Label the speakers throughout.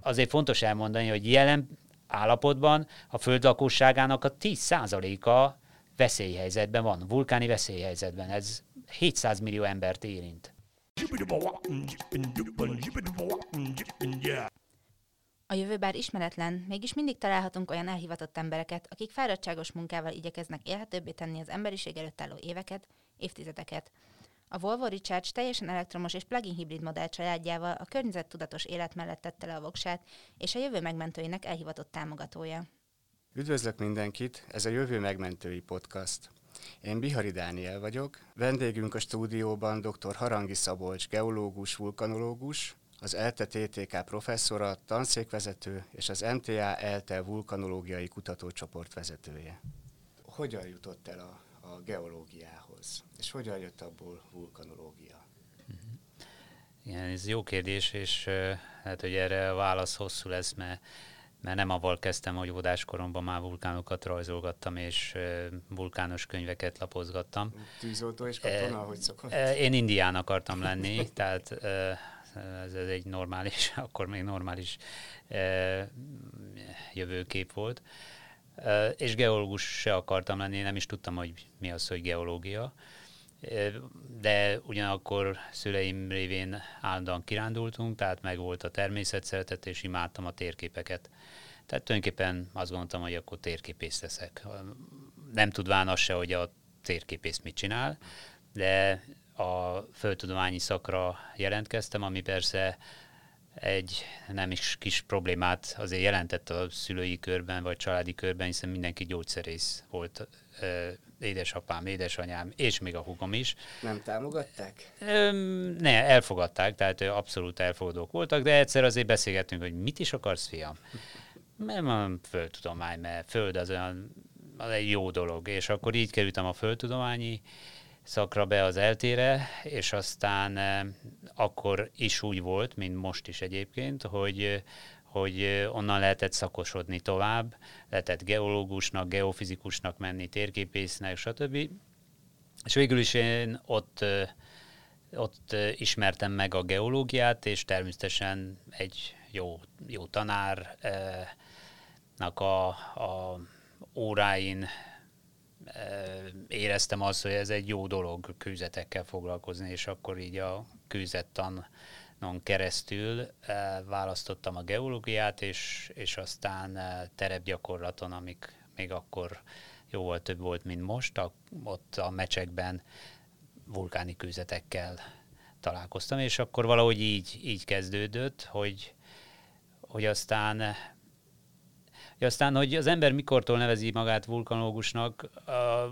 Speaker 1: Azért fontos elmondani, hogy jelen állapotban a föld lakosságának a 10%-a veszélyhelyzetben van, vulkáni veszélyhelyzetben. Ez 700 millió embert érint.
Speaker 2: A jövő bár ismeretlen, mégis mindig találhatunk olyan elhivatott embereket, akik fáradtságos munkával igyekeznek élhetőbbé tenni az emberiség előtt álló éveket, évtizedeket. A Volvo Recharge teljesen elektromos és plug-in hibrid modell családjával a környezettudatos élet mellett tette le a voksát, és a jövő megmentőinek elhivatott támogatója.
Speaker 3: Üdvözlök mindenkit, ez a Jövő Megmentői Podcast. Én Bihari Dániel vagyok, vendégünk a stúdióban dr. Harangi Szabolcs, geológus, vulkanológus, az ELTE TTK professzora, tanszékvezető és az MTA ELTE vulkanológiai kutatócsoport vezetője. Hogyan jutott el a, a geológiához, és hogyan jött abból vulkanológia?
Speaker 1: Igen, ez jó kérdés, és hát, hogy erre a válasz hosszú lesz, mert mert nem avval kezdtem, hogy óvodáskoromban már vulkánokat rajzolgattam, és vulkános könyveket lapozgattam.
Speaker 3: Tűzoltó és katona, hogy szokott?
Speaker 1: Én indián akartam lenni, tehát ez, ez egy normális, akkor még normális jövőkép volt. És geológus se akartam lenni, nem is tudtam, hogy mi az, hogy geológia. De ugyanakkor szüleim révén állandóan kirándultunk, tehát meg volt a természetszeretet, és imádtam a térképeket. Tehát tulajdonképpen azt gondoltam, hogy akkor térképész leszek. Nem tudván az se, hogy a térképész mit csinál, de a földtudományi szakra jelentkeztem, ami persze egy nem is kis problémát azért jelentett a szülői körben, vagy családi körben, hiszen mindenki gyógyszerész volt, édesapám, édesanyám, és még a hugom is.
Speaker 3: Nem támogatták?
Speaker 1: Ne, elfogadták, tehát abszolút elfogadók voltak, de egyszer azért beszélgettünk, hogy mit is akarsz, fiam? Nem a földtudomány, mert föld az olyan az egy jó dolog, és akkor így kerültem a földtudományi szakra be az eltére, és aztán eh, akkor is úgy volt, mint most is egyébként, hogy hogy onnan lehetett szakosodni tovább, lehetett geológusnak, geofizikusnak menni, térképésznek, stb. És végül is én ott, eh, ott ismertem meg a geológiát, és természetesen egy jó, jó tanárnak a, a óráin éreztem azt, hogy ez egy jó dolog kőzetekkel foglalkozni, és akkor így a kőzettanon keresztül választottam a geológiát, és, és aztán terepgyakorlaton, amik még akkor jóval több volt, mint most, a, ott a mecsekben vulkáni kőzetekkel találkoztam, és akkor valahogy így, így kezdődött, hogy, hogy aztán Ja, aztán, hogy az ember mikortól nevezi magát vulkanológusnak,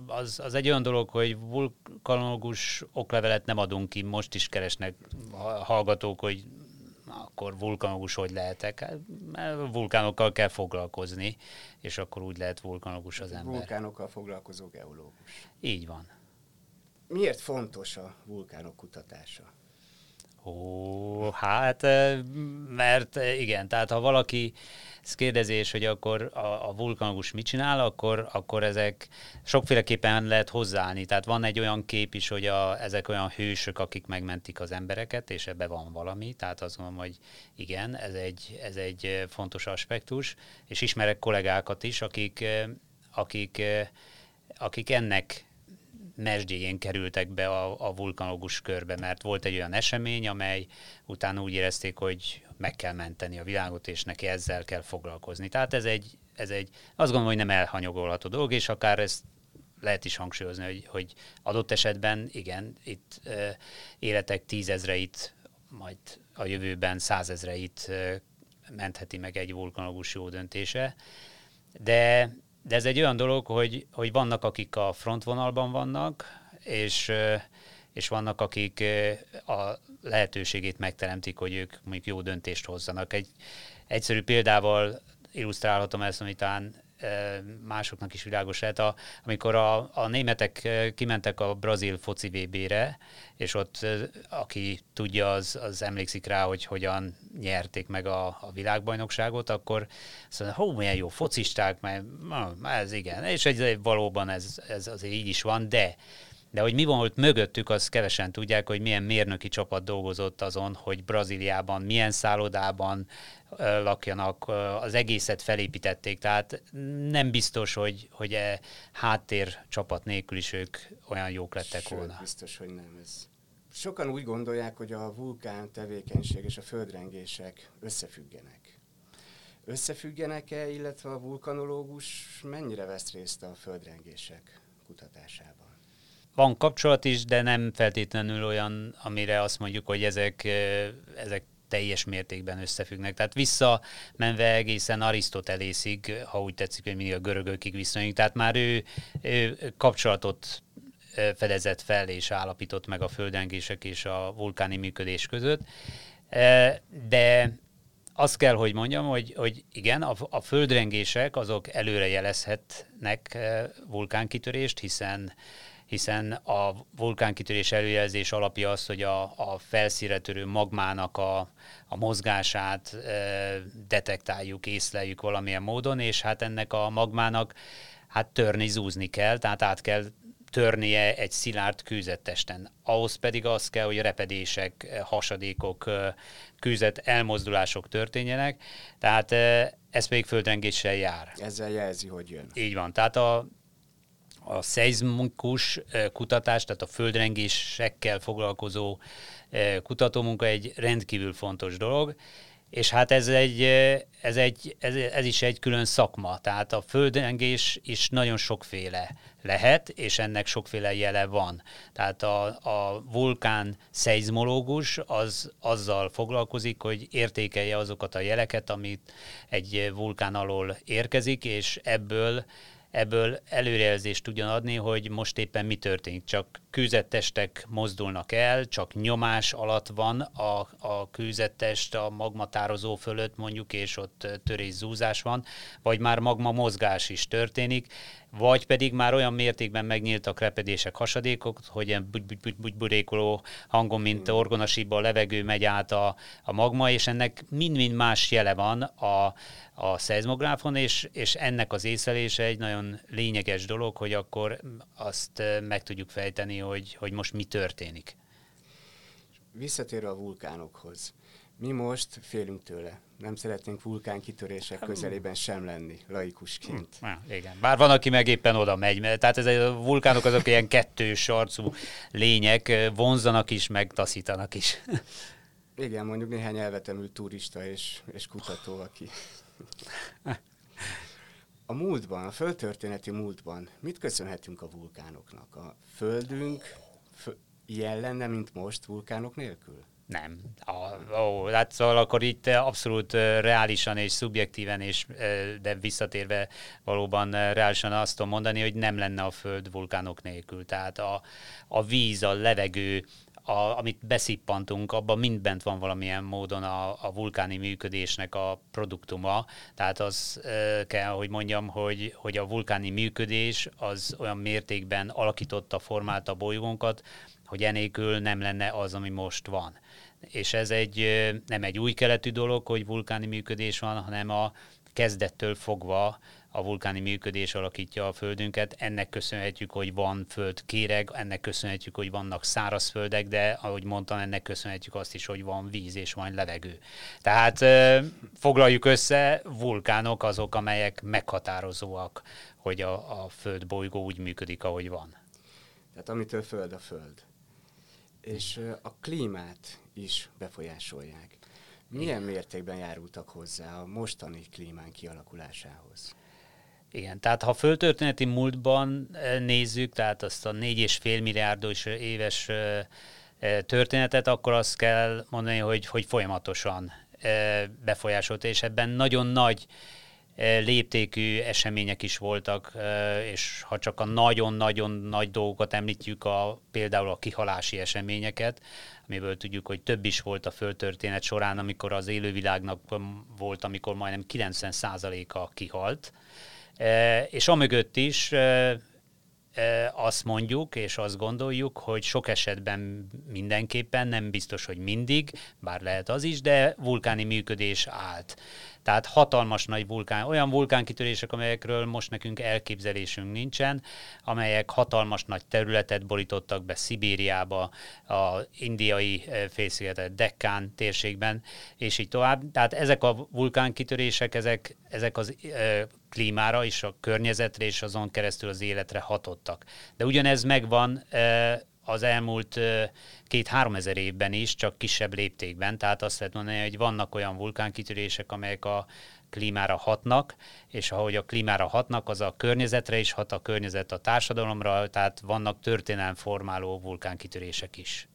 Speaker 1: az, az egy olyan dolog, hogy vulkanológus oklevelet nem adunk ki, most is keresnek hallgatók, hogy akkor vulkanológus hogy lehetek? Hát, vulkánokkal kell foglalkozni, és akkor úgy lehet vulkanológus az ember.
Speaker 3: Vulkánokkal foglalkozó geológus.
Speaker 1: Így van.
Speaker 3: Miért fontos a vulkánok kutatása?
Speaker 1: Ó, hát, mert igen, tehát ha valaki kérdezés, hogy akkor a, a vulkanológus mit csinál, akkor, akkor ezek sokféleképpen lehet hozzáállni. Tehát van egy olyan kép is, hogy a, ezek olyan hősök, akik megmentik az embereket, és ebbe van valami. Tehát azt mondom, hogy igen, ez egy, ez egy fontos aspektus. És ismerek kollégákat is, akik, akik, akik ennek mesdjén kerültek be a, a vulkanológus körbe, mert volt egy olyan esemény, amely utána úgy érezték, hogy meg kell menteni a világot, és neki ezzel kell foglalkozni. Tehát ez egy, ez egy azt gondolom, hogy nem elhanyagolható dolog, és akár ezt lehet is hangsúlyozni, hogy, hogy adott esetben igen, itt e, életek tízezreit, majd a jövőben százezreit e, mentheti meg egy vulkanológus jó döntése, de de ez egy olyan dolog, hogy, hogy vannak, akik a frontvonalban vannak, és, és vannak, akik a lehetőségét megteremtik, hogy ők mondjuk jó döntést hozzanak. Egy egyszerű példával illusztrálhatom ezt, amit talán másoknak is világos lehet. A, amikor a, a németek kimentek a brazil foci VB-re, és ott aki tudja, az, az emlékszik rá, hogy hogyan nyerték meg a, a világbajnokságot, akkor azt mondja, hó, milyen jó focisták, mert ez igen, és egy, valóban ez, ez azért így is van, de de hogy mi volt mögöttük, az kevesen tudják, hogy milyen mérnöki csapat dolgozott azon, hogy Brazíliában, milyen szállodában lakjanak, az egészet felépítették, tehát nem biztos, hogy, hogy e háttér csapat nélkül is ők olyan jók lettek
Speaker 3: Sőt,
Speaker 1: volna.
Speaker 3: biztos, hogy nem ez. Sokan úgy gondolják, hogy a vulkán tevékenység és a földrengések összefüggenek. Összefüggenek-e, illetve a vulkanológus mennyire vesz részt a földrengések kutatásában?
Speaker 1: Van kapcsolat is, de nem feltétlenül olyan, amire azt mondjuk, hogy ezek, ezek teljes mértékben összefüggnek. Tehát visszamenve egészen Arisztotelészig, ha úgy tetszik, hogy mindig a görögökig viszonyunk, tehát már ő, ő kapcsolatot fedezett fel és állapított meg a földrengések és a vulkáni működés között. De azt kell, hogy mondjam, hogy, hogy igen, a, a földrengések azok előre jelezhetnek vulkánkitörést, hiszen hiszen a vulkánkitörés előjelzés alapja az, hogy a, a felszíre törő magmának a, a mozgását e, detektáljuk, észleljük valamilyen módon, és hát ennek a magmának hát törni, zúzni kell, tehát át kell törnie egy szilárd kőzettesten. Ahhoz pedig az kell, hogy repedések, hasadékok, kőzet elmozdulások történjenek, tehát ez pedig földrengéssel jár.
Speaker 3: Ezzel jelzi, hogy jön.
Speaker 1: Így van, tehát a, a szeizmikus kutatás, tehát a földrengésekkel foglalkozó kutatómunka egy rendkívül fontos dolog, és hát ez, egy, ez, egy, ez, ez is egy külön szakma, tehát a földrengés is nagyon sokféle lehet, és ennek sokféle jele van. Tehát a, a vulkán szeizmológus az azzal foglalkozik, hogy értékelje azokat a jeleket, amit egy vulkán alól érkezik, és ebből ebből előrejelzést tudjon adni, hogy most éppen mi történik. Csak kőzettestek mozdulnak el, csak nyomás alatt van a, a kőzettest a magmatározó fölött mondjuk, és ott törés zúzás van, vagy már magma mozgás is történik, vagy pedig már olyan mértékben megnyíltak repedések, hasadékok, hogy ilyen burékoló hangon, mint orgonasíba a levegő megy át a, a magma, és ennek mind-mind más jele van a, a szeizmográfon, és, és ennek az észlelése egy nagyon lényeges dolog, hogy akkor azt meg tudjuk fejteni, hogy, hogy most mi történik.
Speaker 3: Visszatérve a vulkánokhoz. Mi most félünk tőle. Nem szeretnénk vulkánkitörések hát, közelében sem lenni, laikusként.
Speaker 1: Hm, igen. Bár van, aki meg éppen oda megy, mert tehát ez a vulkánok azok ilyen kettős arcú lények, vonzanak is, meg taszítanak is.
Speaker 3: Igen, mondjuk néhány elvetemült turista és, és kutató, aki... A múltban, a földtörténeti múltban mit köszönhetünk a vulkánoknak? A földünk ilyen lenne, mint most vulkánok nélkül?
Speaker 1: Nem. A, ó, hát szóval akkor itt abszolút reálisan és szubjektíven, és, de visszatérve valóban reálisan azt tudom mondani, hogy nem lenne a Föld vulkánok nélkül. Tehát a, a víz, a levegő, a, amit beszippantunk, abban mind bent van valamilyen módon a, a vulkáni működésnek a produktuma. Tehát az e, kell, hogy mondjam, hogy, hogy a vulkáni működés az olyan mértékben alakította, formálta a bolygónkat, hogy enélkül nem lenne az, ami most van. És ez egy nem egy új keletű dolog, hogy vulkáni működés van, hanem a kezdettől fogva a vulkáni működés alakítja a földünket. Ennek köszönhetjük, hogy van föld kéreg, ennek köszönhetjük, hogy vannak szárazföldek, de ahogy mondtam, ennek köszönhetjük azt is, hogy van víz és van levegő. Tehát foglaljuk össze, vulkánok azok, amelyek meghatározóak, hogy a, a föld bolygó úgy működik, ahogy van.
Speaker 3: Tehát amitől föld a föld és a klímát is befolyásolják. Milyen mértékben járultak hozzá a mostani klímán kialakulásához?
Speaker 1: Igen, tehát ha földtörténeti múltban nézzük, tehát azt a 4,5 milliárdos éves történetet, akkor azt kell mondani, hogy, hogy folyamatosan befolyásolt, és ebben nagyon nagy léptékű események is voltak, és ha csak a nagyon-nagyon nagy dolgokat említjük, a, például a kihalási eseményeket, amiből tudjuk, hogy több is volt a földtörténet során, amikor az élővilágnak volt, amikor majdnem 90%-a kihalt, és amögött is azt mondjuk, és azt gondoljuk, hogy sok esetben mindenképpen, nem biztos, hogy mindig, bár lehet az is, de vulkáni működés állt. Tehát hatalmas nagy vulkán, olyan vulkánkitörések, amelyekről most nekünk elképzelésünk nincsen, amelyek hatalmas nagy területet borítottak be Szibériába, a indiai félszigetet, Dekkán térségben, és így tovább. Tehát ezek a vulkánkitörések, ezek, ezek az klímára és a környezetre és azon keresztül az életre hatottak. De ugyanez megvan az elmúlt két-három ezer évben is, csak kisebb léptékben, tehát azt lehet mondani, hogy vannak olyan vulkánkitörések, amelyek a klímára hatnak, és ahogy a klímára hatnak, az a környezetre is hat, a környezet a társadalomra, tehát vannak történelmformáló vulkánkitörések is.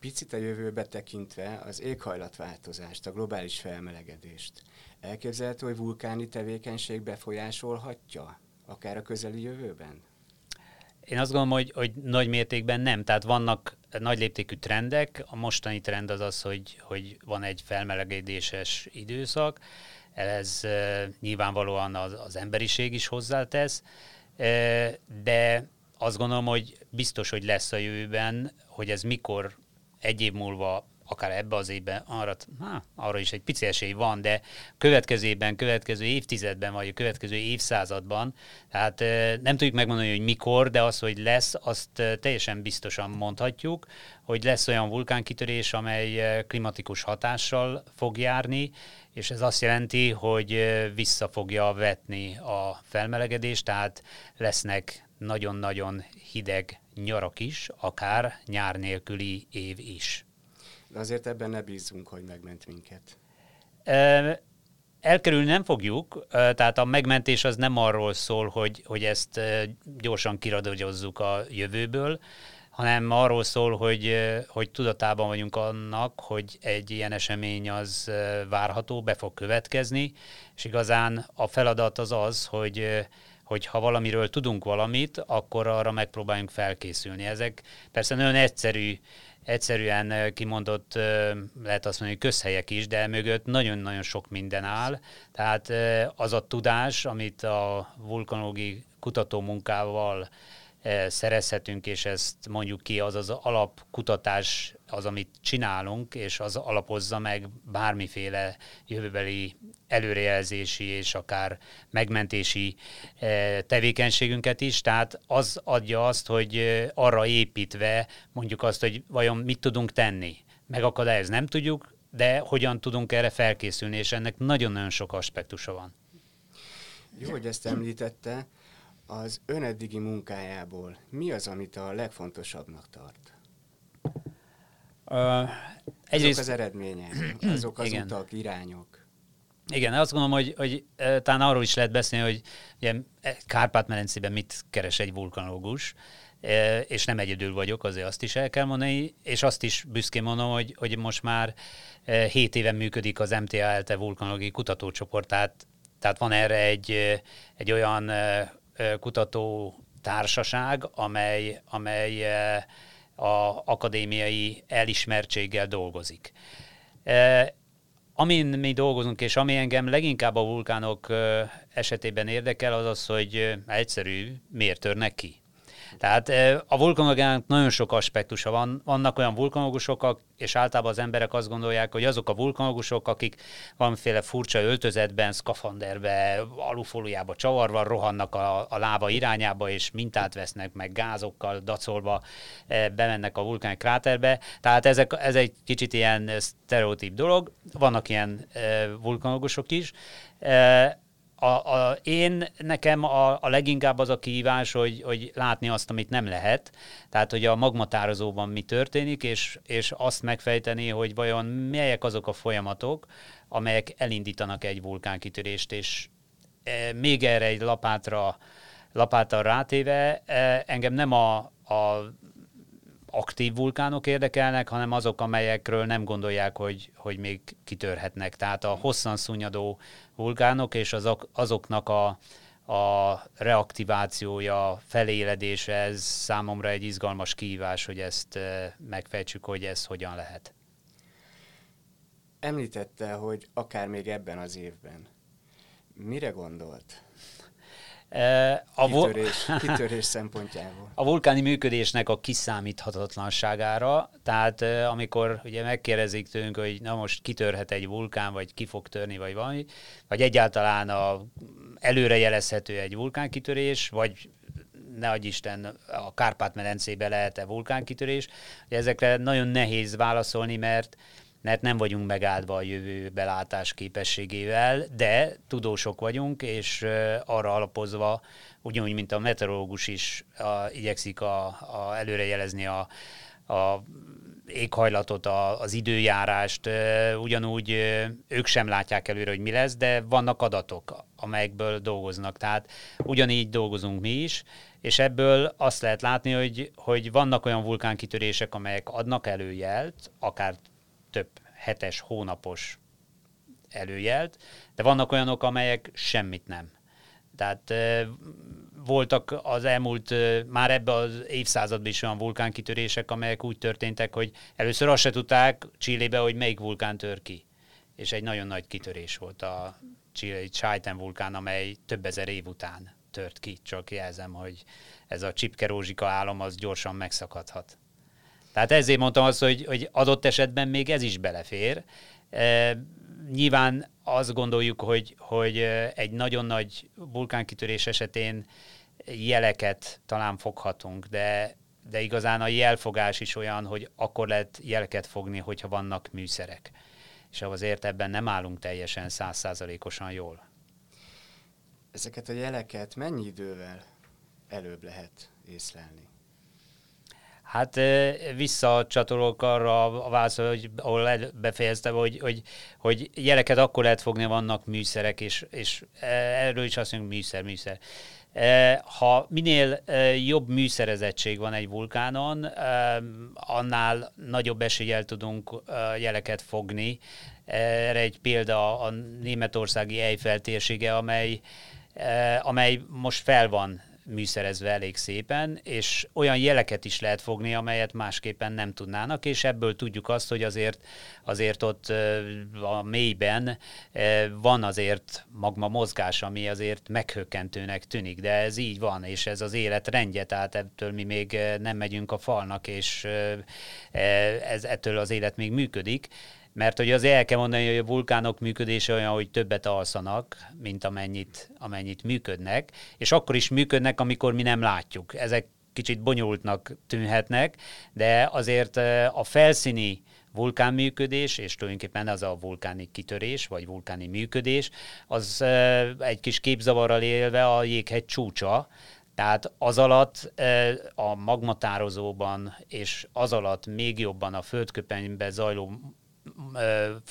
Speaker 3: Picit a jövőbe tekintve az éghajlatváltozást, a globális felmelegedést. Elképzelhető, hogy vulkáni tevékenység befolyásolhatja, akár a közeli jövőben?
Speaker 1: Én azt gondolom, hogy, hogy nagy mértékben nem. Tehát vannak nagy léptékű trendek. A mostani trend az az, hogy, hogy van egy felmelegedéses időszak. Ez e, nyilvánvalóan az, az emberiség is hozzátesz, de azt gondolom, hogy biztos, hogy lesz a jövőben, hogy ez mikor egy év múlva akár ebbe az évben, arra, há, arra is egy pici esély van, de következő évben, következő évtizedben, vagy a következő évszázadban, tehát nem tudjuk megmondani, hogy mikor, de az, hogy lesz, azt teljesen biztosan mondhatjuk, hogy lesz olyan vulkánkitörés, amely klimatikus hatással fog járni, és ez azt jelenti, hogy vissza fogja vetni a felmelegedést, tehát lesznek nagyon-nagyon hideg nyarak is, akár nyár nélküli év is.
Speaker 3: De azért ebben ne bízzunk, hogy megment minket.
Speaker 1: Elkerülni nem fogjuk, tehát a megmentés az nem arról szól, hogy, hogy ezt gyorsan kiradogyozzuk a jövőből, hanem arról szól, hogy, hogy tudatában vagyunk annak, hogy egy ilyen esemény az várható, be fog következni, és igazán a feladat az az, hogy, hogy ha valamiről tudunk valamit, akkor arra megpróbáljunk felkészülni. Ezek persze nagyon egyszerű egyszerűen kimondott, lehet azt mondani, közhelyek is, de mögött nagyon-nagyon sok minden áll. Tehát az a tudás, amit a vulkanológiai kutatómunkával szerezhetünk, és ezt mondjuk ki, az az alapkutatás, az, amit csinálunk, és az alapozza meg bármiféle jövőbeli előrejelzési és akár megmentési tevékenységünket is. Tehát az adja azt, hogy arra építve mondjuk azt, hogy vajon mit tudunk tenni. Megakadályozni nem tudjuk, de hogyan tudunk erre felkészülni, és ennek nagyon-nagyon sok aspektusa van.
Speaker 3: Jó, hogy ezt említette az ön eddigi munkájából mi az, amit a legfontosabbnak tart? Uh, egyrészt, azok az eredmények, azok az igen. utak, irányok.
Speaker 1: Igen, azt gondolom, hogy, hogy talán arról is lehet beszélni, hogy ugye, e, Kárpát-medencében mit keres egy vulkanológus, és nem egyedül vagyok, azért azt is el kell mondani, és azt is büszkén mondom, hogy, hogy most már 7 éven működik az MTA ELTE vulkanológiai kutatócsoport, tehát, tehát van erre egy, egy olyan kutató társaság, amely, amely a akadémiai elismertséggel dolgozik. Amin mi dolgozunk, és ami engem leginkább a vulkánok esetében érdekel, az az, hogy egyszerű, miért törnek ki. Tehát a vulkanológiának nagyon sok aspektusa van. Vannak olyan vulkanológusok, és általában az emberek azt gondolják, hogy azok a vulkanológusok, akik valamiféle furcsa öltözetben, szkafanderbe, alufóliába csavarva rohannak a, a lába irányába, és mintát vesznek, meg gázokkal dacolva bemennek a vulkáni kráterbe. Tehát ezek, ez egy kicsit ilyen sztereotíp dolog. Vannak ilyen vulkanológusok is a, a, én nekem a, a leginkább az a kihívás, hogy, hogy látni azt, amit nem lehet, tehát hogy a magmatározóban mi történik, és, és azt megfejteni, hogy vajon melyek azok a folyamatok, amelyek elindítanak egy vulkánkitörést, és e, még erre egy lapátra, lapáttal rátéve, e, engem nem a, a aktív vulkánok érdekelnek, hanem azok, amelyekről nem gondolják, hogy, hogy még kitörhetnek. Tehát a hosszan szúnyadó vulkánok és azok, azoknak a, a reaktivációja, feléledése, ez számomra egy izgalmas kihívás, hogy ezt eh, megfejtsük, hogy ez hogyan lehet.
Speaker 3: Említette, hogy akár még ebben az évben. Mire gondolt? A kitörés, kitörés szempontjából.
Speaker 1: A vulkáni működésnek a kiszámíthatatlanságára, tehát amikor ugye megkérdezik tőlünk, hogy na most kitörhet egy vulkán, vagy ki fog törni, vagy valami, vagy egyáltalán a, előrejelezhető egy vulkánkitörés, vagy ne adj Isten, a Kárpát-medencébe lehet-e vulkánkitörés. Ezekre nagyon nehéz válaszolni, mert mert nem vagyunk megáldva a jövő belátás képességével, de tudósok vagyunk, és arra alapozva, ugyanúgy, mint a meteorológus is a, igyekszik a, a előrejelezni a, a éghajlatot, a, az időjárást, ugyanúgy ők sem látják előre, hogy mi lesz, de vannak adatok, amelyekből dolgoznak. Tehát ugyanígy dolgozunk mi is, és ebből azt lehet látni, hogy, hogy vannak olyan vulkánkitörések, amelyek adnak előjelt, akár több hetes, hónapos előjelt, de vannak olyanok, amelyek semmit nem. Tehát voltak az elmúlt, már ebbe az évszázadban is olyan vulkánkitörések, amelyek úgy történtek, hogy először azt se tudták Csillébe, hogy melyik vulkán tör ki. És egy nagyon nagy kitörés volt a Chile Chaiten vulkán, amely több ezer év után tört ki. Csak jelzem, hogy ez a csipkerózsika álom az gyorsan megszakadhat. Tehát ezért mondtam azt, hogy, hogy adott esetben még ez is belefér. E, nyilván azt gondoljuk, hogy, hogy egy nagyon nagy vulkánkitörés esetén jeleket talán foghatunk, de, de igazán a jelfogás is olyan, hogy akkor lehet jeleket fogni, hogyha vannak műszerek. És azért ebben nem állunk teljesen százszázalékosan jól.
Speaker 3: Ezeket a jeleket mennyi idővel előbb lehet észlelni?
Speaker 1: Hát visszacsatolok arra a válasz, hogy, ahol befejeztem, hogy, hogy, hogy jeleket akkor lehet fogni, vannak műszerek, és, és erről is azt mondjuk műszer, műszer. Ha minél jobb műszerezettség van egy vulkánon, annál nagyobb eséllyel tudunk jeleket fogni. Erre egy példa a németországi Eiffel térsége, amely, amely most fel van műszerezve elég szépen, és olyan jeleket is lehet fogni, amelyet másképpen nem tudnának, és ebből tudjuk azt, hogy azért, azért ott a mélyben van azért magma mozgás, ami azért meghökkentőnek tűnik, de ez így van, és ez az élet rendje, tehát ettől mi még nem megyünk a falnak, és ez, ettől az élet még működik, mert hogy az el kell mondani, hogy a vulkánok működése olyan, hogy többet alszanak, mint amennyit, amennyit működnek, és akkor is működnek, amikor mi nem látjuk. Ezek kicsit bonyolultnak tűnhetnek, de azért a felszíni vulkánműködés, és tulajdonképpen az a vulkáni kitörés, vagy vulkáni működés, az egy kis képzavarral élve a jéghegy csúcsa, tehát az alatt a magmatározóban, és az alatt még jobban a földköpenyben zajló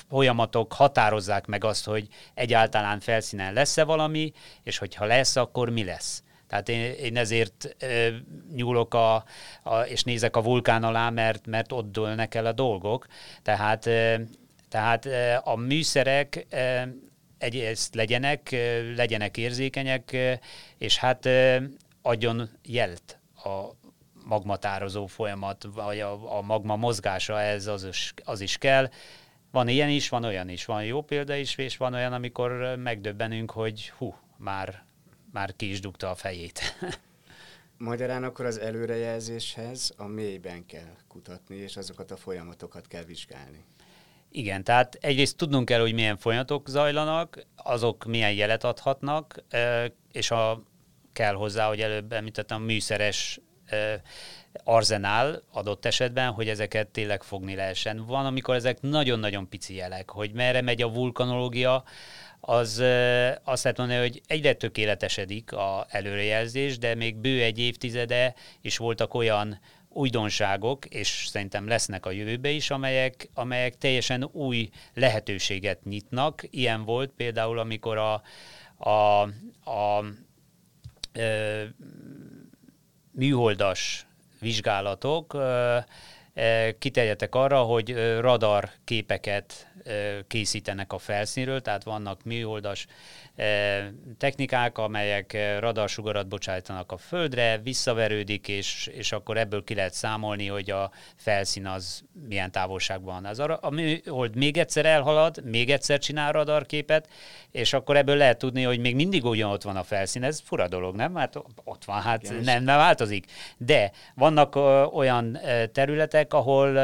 Speaker 1: folyamatok határozzák meg azt, hogy egyáltalán felszínen lesz-e valami, és hogyha lesz, akkor mi lesz. Tehát én, én ezért e, nyúlok a, a, és nézek a vulkán alá, mert, mert ott dőlnek el a dolgok. Tehát, e, tehát e, a műszerek e, egyrészt legyenek, e, legyenek érzékenyek, e, és hát e, adjon jelt a magmatározó folyamat, vagy a, a magma mozgása, ez az is, az is kell. Van ilyen is, van olyan is. Van jó példa is, és van olyan, amikor megdöbbenünk, hogy hú, már, már ki is dugta a fejét.
Speaker 3: Magyarán akkor az előrejelzéshez a mélyben kell kutatni, és azokat a folyamatokat kell vizsgálni.
Speaker 1: Igen, tehát egyrészt tudnunk kell, hogy milyen folyamatok zajlanak, azok milyen jelet adhatnak, és a, kell hozzá, hogy előbb említettem, műszeres arzenál adott esetben, hogy ezeket tényleg fogni lehessen. Van, amikor ezek nagyon-nagyon pici jelek, hogy merre megy a vulkanológia, az azt lehet mondani, hogy egyre tökéletesedik a előrejelzés, de még bő egy évtizede, és voltak olyan újdonságok, és szerintem lesznek a jövőbe is, amelyek, amelyek teljesen új lehetőséget nyitnak. Ilyen volt például, amikor a, a, a, a műholdas vizsgálatok. Kiterjedtek arra, hogy radar képeket készítenek a felszínről, tehát vannak műholdas technikák, amelyek radarsugarat bocsájtanak a földre, visszaverődik, és, és akkor ebből ki lehet számolni, hogy a felszín az milyen távolságban. Az a, a műhold még egyszer elhalad, még egyszer csinál radarképet, és akkor ebből lehet tudni, hogy még mindig ugyan ott van a felszín. Ez fura dolog, nem? Hát ott van, hát Igen, nem, nem változik. De vannak olyan területek, ahol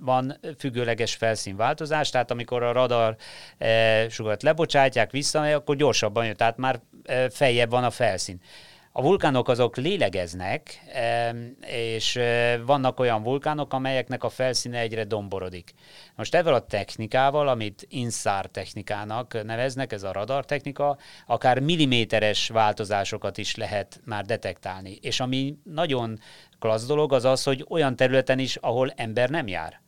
Speaker 1: van függőleges felszínváltozás, tehát amikor a radar sugarat lebocsátják vissza, akkor gyorsabban jön, tehát már feljebb van a felszín. A vulkánok azok lélegeznek, és vannak olyan vulkánok, amelyeknek a felszíne egyre domborodik. Most ezzel a technikával, amit INSAR technikának neveznek, ez a radar technika, akár milliméteres változásokat is lehet már detektálni. És ami nagyon klassz dolog, az az, hogy olyan területen is, ahol ember nem jár.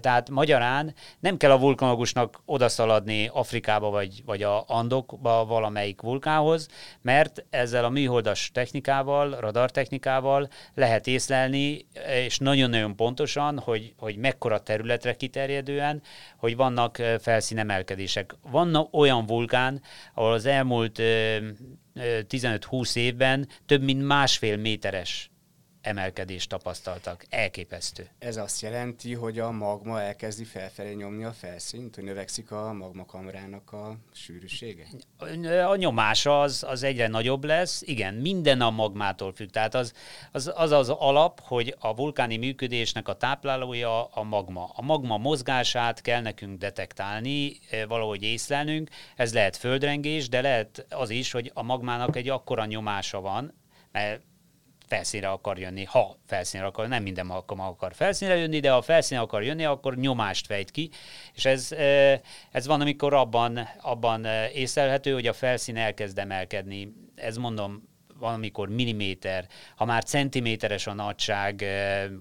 Speaker 1: Tehát magyarán nem kell a vulkanológusnak odaszaladni Afrikába vagy, vagy a Andokba valamelyik vulkánhoz, mert ezzel a műholdas technikával, radartechnikával lehet észlelni, és nagyon-nagyon pontosan, hogy, hogy mekkora területre kiterjedően, hogy vannak felszínemelkedések. Van olyan vulkán, ahol az elmúlt 15-20 évben több mint másfél méteres emelkedést tapasztaltak. Elképesztő.
Speaker 3: Ez azt jelenti, hogy a magma elkezdi felfelé nyomni a felszínt, hogy növekszik a magmakamrának a sűrűsége?
Speaker 1: A nyomása az, az egyre nagyobb lesz. Igen, minden a magmától függ. Tehát az az, az az alap, hogy a vulkáni működésnek a táplálója a magma. A magma mozgását kell nekünk detektálni, eh, valahogy észlelnünk. Ez lehet földrengés, de lehet az is, hogy a magmának egy akkora nyomása van, mert felszínre akar jönni, ha felszínre akar, nem minden alkalom akar felszínre jönni, de ha felszínre akar jönni, akkor nyomást fejt ki, és ez, ez van, amikor abban, abban észlelhető, hogy a felszín elkezd emelkedni. Ez mondom, van, amikor milliméter, ha már centiméteres a nagyság,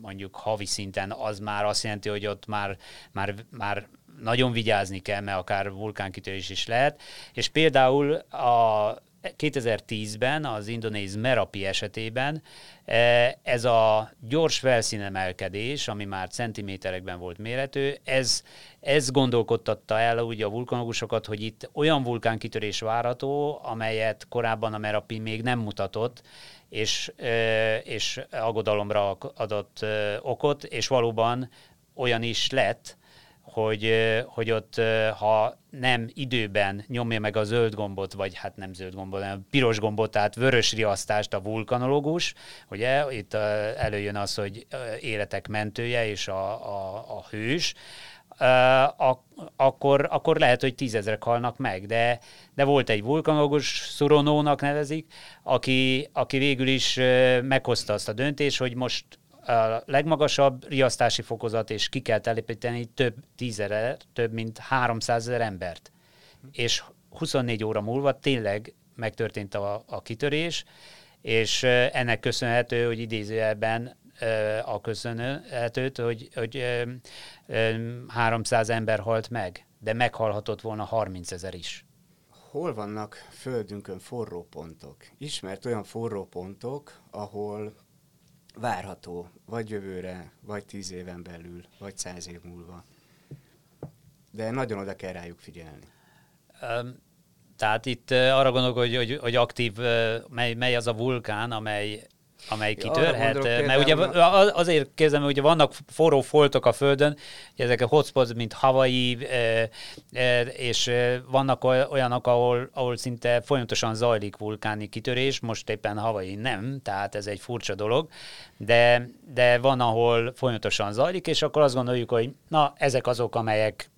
Speaker 1: mondjuk havi szinten, az már azt jelenti, hogy ott már, már, már nagyon vigyázni kell, mert akár vulkánkitörés is lehet. És például a 2010-ben az indonéz Merapi esetében e, ez a gyors felszínemelkedés, ami már centiméterekben volt méretű, ez, ez gondolkodtatta el úgy a vulkanológusokat, hogy itt olyan vulkánkitörés várható, amelyet korábban a Merapi még nem mutatott, és, e, és aggodalomra adott e, okot, és valóban olyan is lett, hogy, hogy ott, ha nem időben nyomja meg a zöld gombot, vagy hát nem zöld gombot, hanem piros gombot, tehát vörös riasztást a vulkanológus, ugye itt előjön az, hogy életek mentője és a, a, a hős, akkor, akkor lehet, hogy tízezrek halnak meg, de, de volt egy vulkanológus, Szuronónak nevezik, aki, aki végül is meghozta azt a döntést, hogy most a legmagasabb riasztási fokozat, és ki kell telepíteni több tízezer, több mint 300 ezer embert. És 24 óra múlva tényleg megtörtént a, a kitörés, és ennek köszönhető, hogy idézőjelben a köszönhetőt, hogy, hogy 300 ember halt meg, de meghalhatott volna 30 ezer is.
Speaker 3: Hol vannak földünkön forró pontok? Ismert olyan forró pontok, ahol várható, vagy jövőre, vagy tíz éven belül, vagy száz év múlva. De nagyon oda kell rájuk figyelni.
Speaker 1: Um, tehát itt arra gondolok, hogy, hogy, hogy aktív, mely, mely az a vulkán, amely amely kitörhet. Gondolok, mert ugye azért kérdezem, hogy vannak forró foltok a Földön, ezek a hotspots, mint Hawaii, és vannak olyanok, ahol, ahol szinte folyamatosan zajlik vulkáni kitörés, most éppen Hawaii nem, tehát ez egy furcsa dolog, de, de van, ahol folyamatosan zajlik, és akkor azt gondoljuk, hogy na, ezek azok, amelyek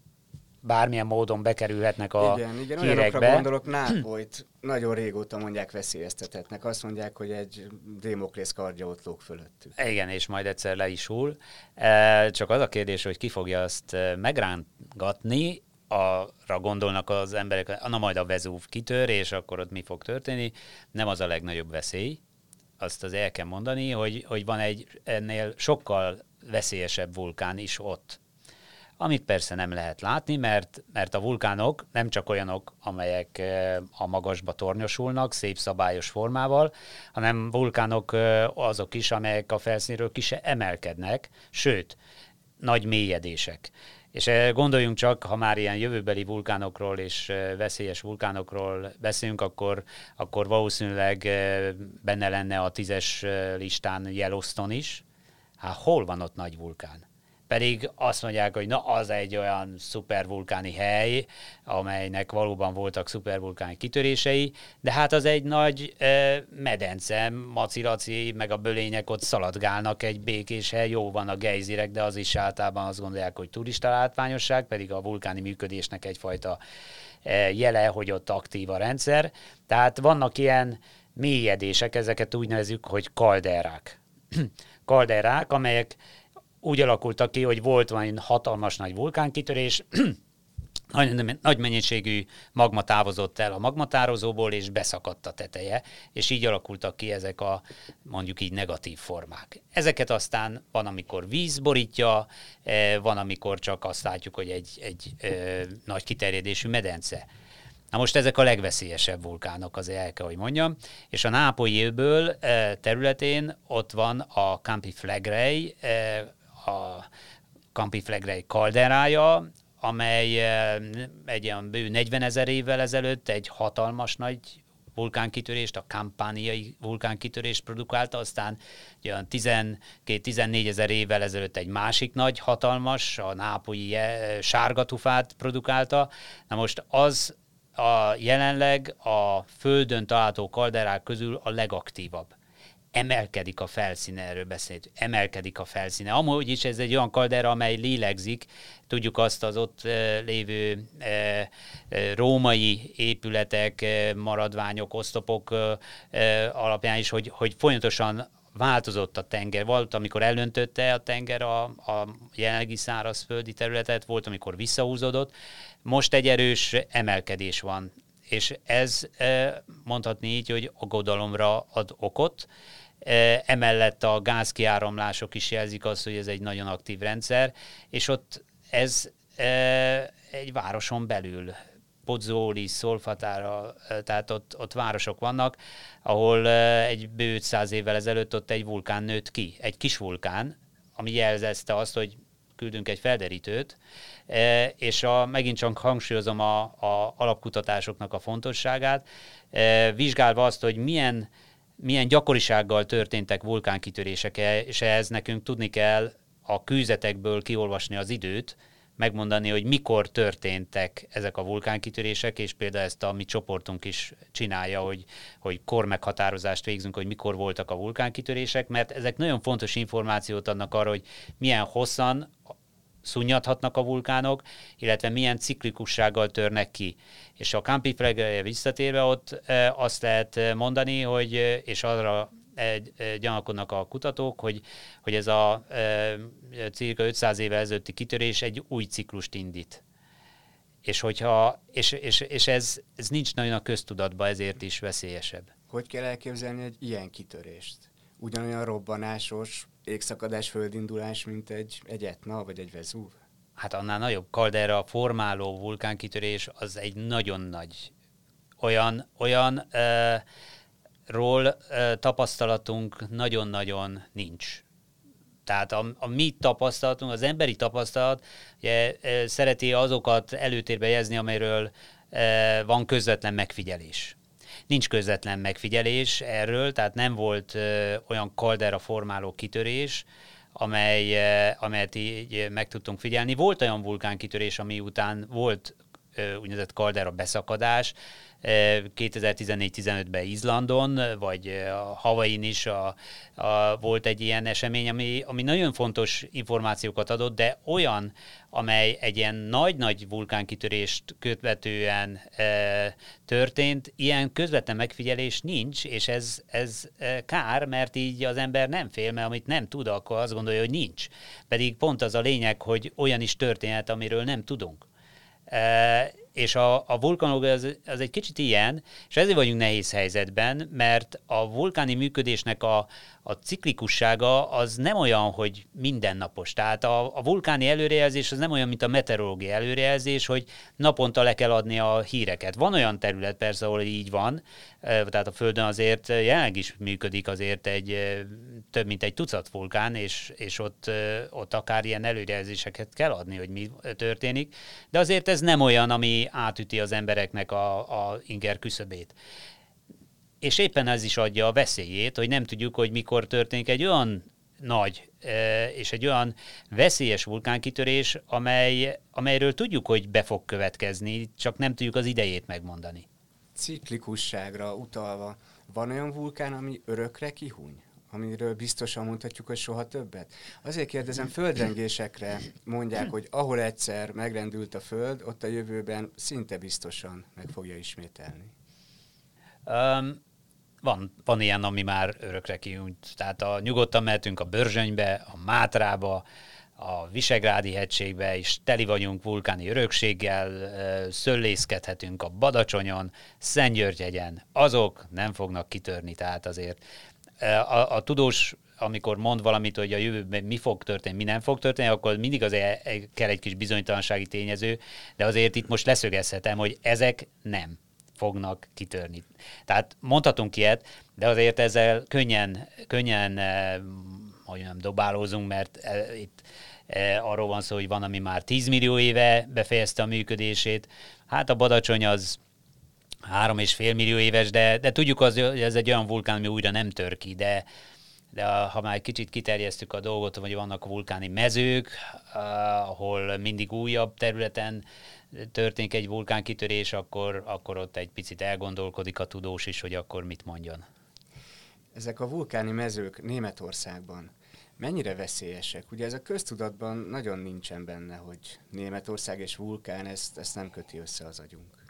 Speaker 1: bármilyen módon bekerülhetnek a
Speaker 3: igen, igen,
Speaker 1: hírekbe.
Speaker 3: gondolok, Nápolyt nagyon régóta mondják veszélyeztetetnek. Azt mondják, hogy egy Démoklész kardja ott lóg fölöttük.
Speaker 1: Igen, és majd egyszer le is hull. E, csak az a kérdés, hogy ki fogja azt e, megrángatni, arra gondolnak az emberek, na majd a Vezúv kitör, és akkor ott mi fog történni. Nem az a legnagyobb veszély, azt az el kell mondani, hogy, hogy van egy ennél sokkal veszélyesebb vulkán is ott amit persze nem lehet látni, mert, mert a vulkánok nem csak olyanok, amelyek a magasba tornyosulnak, szép szabályos formával, hanem vulkánok azok is, amelyek a felszínről ki emelkednek, sőt, nagy mélyedések. És gondoljunk csak, ha már ilyen jövőbeli vulkánokról és veszélyes vulkánokról beszélünk, akkor, akkor valószínűleg benne lenne a tízes listán Yellowstone is. Hát hol van ott nagy vulkán? Pedig azt mondják, hogy na az egy olyan szupervulkáni hely, amelynek valóban voltak szupervulkáni kitörései, de hát az egy nagy e, medence, macilaci, meg a bölények ott szaladgálnak egy békés hely, jó van a gejzirek, de az is általában azt gondolják, hogy turista látványosság, pedig a vulkáni működésnek egyfajta jele, hogy ott aktív a rendszer. Tehát vannak ilyen mélyedések, ezeket úgy nevezzük, hogy kalderák. kalderák, amelyek úgy alakultak ki, hogy volt valami hatalmas nagy vulkánkitörés, nagy, nagy mennyiségű magma távozott el a magmatározóból, és beszakadt a teteje, és így alakultak ki ezek a mondjuk így negatív formák. Ezeket aztán van, amikor víz borítja, eh, van, amikor csak azt látjuk, hogy egy, egy egy nagy kiterjedésű medence. Na most ezek a legveszélyesebb vulkánok, azért el kell, hogy mondjam, és a nápolyi öböl eh, területén ott van a Campi Flegrei, a Campi Flegrei kalderája, amely eh, egy olyan bő 40 ezer évvel ezelőtt egy hatalmas nagy vulkánkitörést, a kampániai vulkánkitörést produkálta, aztán olyan 12-14 ezer évvel ezelőtt egy másik nagy, hatalmas, a nápolyi eh, sárgatufát produkálta. Na most az a jelenleg a Földön található kalderák közül a legaktívabb emelkedik a felszíne, erről beszélt, emelkedik a felszíne. Amúgy is ez egy olyan kaldera, amely lélegzik, tudjuk azt az ott lévő római épületek, maradványok, osztopok alapján is, hogy, hogy folyamatosan változott a tenger. Volt, amikor elöntötte a tenger a, a jelenlegi szárazföldi területet, volt, amikor visszahúzódott. Most egy erős emelkedés van és ez mondhatni így, hogy aggodalomra ad okot. Emellett a gázkiáramlások is jelzik azt, hogy ez egy nagyon aktív rendszer, és ott ez egy városon belül Pozzoli, Szolfatára, tehát ott, ott városok vannak, ahol egy bő száz évvel ezelőtt ott egy vulkán nőtt ki, egy kis vulkán, ami jelzezte azt, hogy küldünk egy felderítőt, e, és a, megint csak hangsúlyozom a, a alapkutatásoknak a fontosságát, e, vizsgálva azt, hogy milyen, milyen gyakorisággal történtek vulkánkitörések, és ehhez nekünk tudni kell a kűzetekből kiolvasni az időt, megmondani, hogy mikor történtek ezek a vulkánkitörések, és például ezt a mi csoportunk is csinálja, hogy, hogy kormeghatározást végzünk, hogy mikor voltak a vulkánkitörések, mert ezek nagyon fontos információt adnak arra, hogy milyen hosszan szunnyadhatnak a vulkánok, illetve milyen ciklikussággal törnek ki. És a Campi Flegrere visszatérve ott e, azt lehet mondani, hogy, és arra gyanakodnak a kutatók, hogy, hogy ez a e, cirka 500 éve ezelőtti kitörés egy új ciklust indít. És, hogyha, és, és, és ez, ez nincs nagyon a köztudatban, ezért is veszélyesebb.
Speaker 3: Hogy kell elképzelni egy ilyen kitörést? Ugyanolyan robbanásos, égszakadás, földindulás, mint egy, egy Etna vagy egy Vezúv?
Speaker 1: Hát annál nagyobb kaldera formáló vulkánkitörés az egy nagyon nagy olyan, olyan uh, ról tapasztalatunk nagyon-nagyon nincs. Tehát a, a mi tapasztalatunk, az emberi tapasztalat ugye, szereti azokat előtérbe jezni, amelyről uh, van közvetlen megfigyelés. Nincs közvetlen megfigyelés erről, tehát nem volt olyan kaldera formáló kitörés, amely, amelyet így meg tudtunk figyelni. Volt olyan vulkánkitörés, ami után volt uh, úgynevezett kaldera beszakadás, 2014-15-ben Izlandon, vagy a Havain is a, a, volt egy ilyen esemény, ami, ami nagyon fontos információkat adott, de olyan, amely egy ilyen nagy-nagy vulkánkitörést követően e, történt, ilyen közvetlen megfigyelés nincs, és ez, ez kár, mert így az ember nem fél, mert amit nem tud, akkor azt gondolja, hogy nincs. Pedig pont az a lényeg, hogy olyan is történhet, amiről nem tudunk. E, és a, a vulkanológia az, az egy kicsit ilyen, és ezért vagyunk nehéz helyzetben, mert a vulkáni működésnek a, a ciklikussága az nem olyan, hogy mindennapos. Tehát a, a vulkáni előrejelzés az nem olyan, mint a meteorológiai előrejelzés, hogy naponta le kell adni a híreket. Van olyan terület persze, ahol így van, tehát a Földön azért jelenleg is működik azért egy több mint egy tucat vulkán, és, és ott, ott akár ilyen előrejelzéseket kell adni, hogy mi történik, de azért ez nem olyan, ami átüti az embereknek a, a inger küszöbét és éppen ez is adja a veszélyét, hogy nem tudjuk, hogy mikor történik egy olyan nagy és egy olyan veszélyes vulkánkitörés, amely, amelyről tudjuk, hogy be fog következni, csak nem tudjuk az idejét megmondani.
Speaker 3: Ciklikusságra utalva, van olyan vulkán, ami örökre kihúny? Amiről biztosan mondhatjuk, hogy soha többet? Azért kérdezem, földrengésekre mondják, hogy ahol egyszer megrendült a föld, ott a jövőben szinte biztosan meg fogja ismételni.
Speaker 1: Um, van, van ilyen, ami már örökre kiújt. Tehát a, nyugodtan mehetünk a Börzsönybe, a Mátrába, a Visegrádi hegységbe, és teli vagyunk vulkáni örökséggel, szöllészkedhetünk a Badacsonyon, Szentgyörgyegyen. Azok nem fognak kitörni, tehát azért a, a tudós amikor mond valamit, hogy a jövőben mi fog történni, mi nem fog történni, akkor mindig az kell egy kis bizonytalansági tényező, de azért itt most leszögezhetem, hogy ezek nem fognak kitörni. Tehát mondhatunk ilyet, de azért ezzel könnyen, könnyen eh, hogy nem dobálózunk, mert eh, itt eh, arról van szó, hogy van, ami már 10 millió éve befejezte a működését. Hát a Badacsony az három és fél millió éves, de, de tudjuk, az, hogy ez egy olyan vulkán, ami újra nem tör ki, de, de ha már kicsit kiterjesztük a dolgot, hogy vannak vulkáni mezők, ahol mindig újabb területen történik egy vulkánkitörés, akkor, akkor ott egy picit elgondolkodik a tudós is, hogy akkor mit mondjon.
Speaker 3: Ezek a vulkáni mezők Németországban mennyire veszélyesek? Ugye ez a köztudatban nagyon nincsen benne, hogy Németország és vulkán, ezt, ezt nem köti össze az agyunk.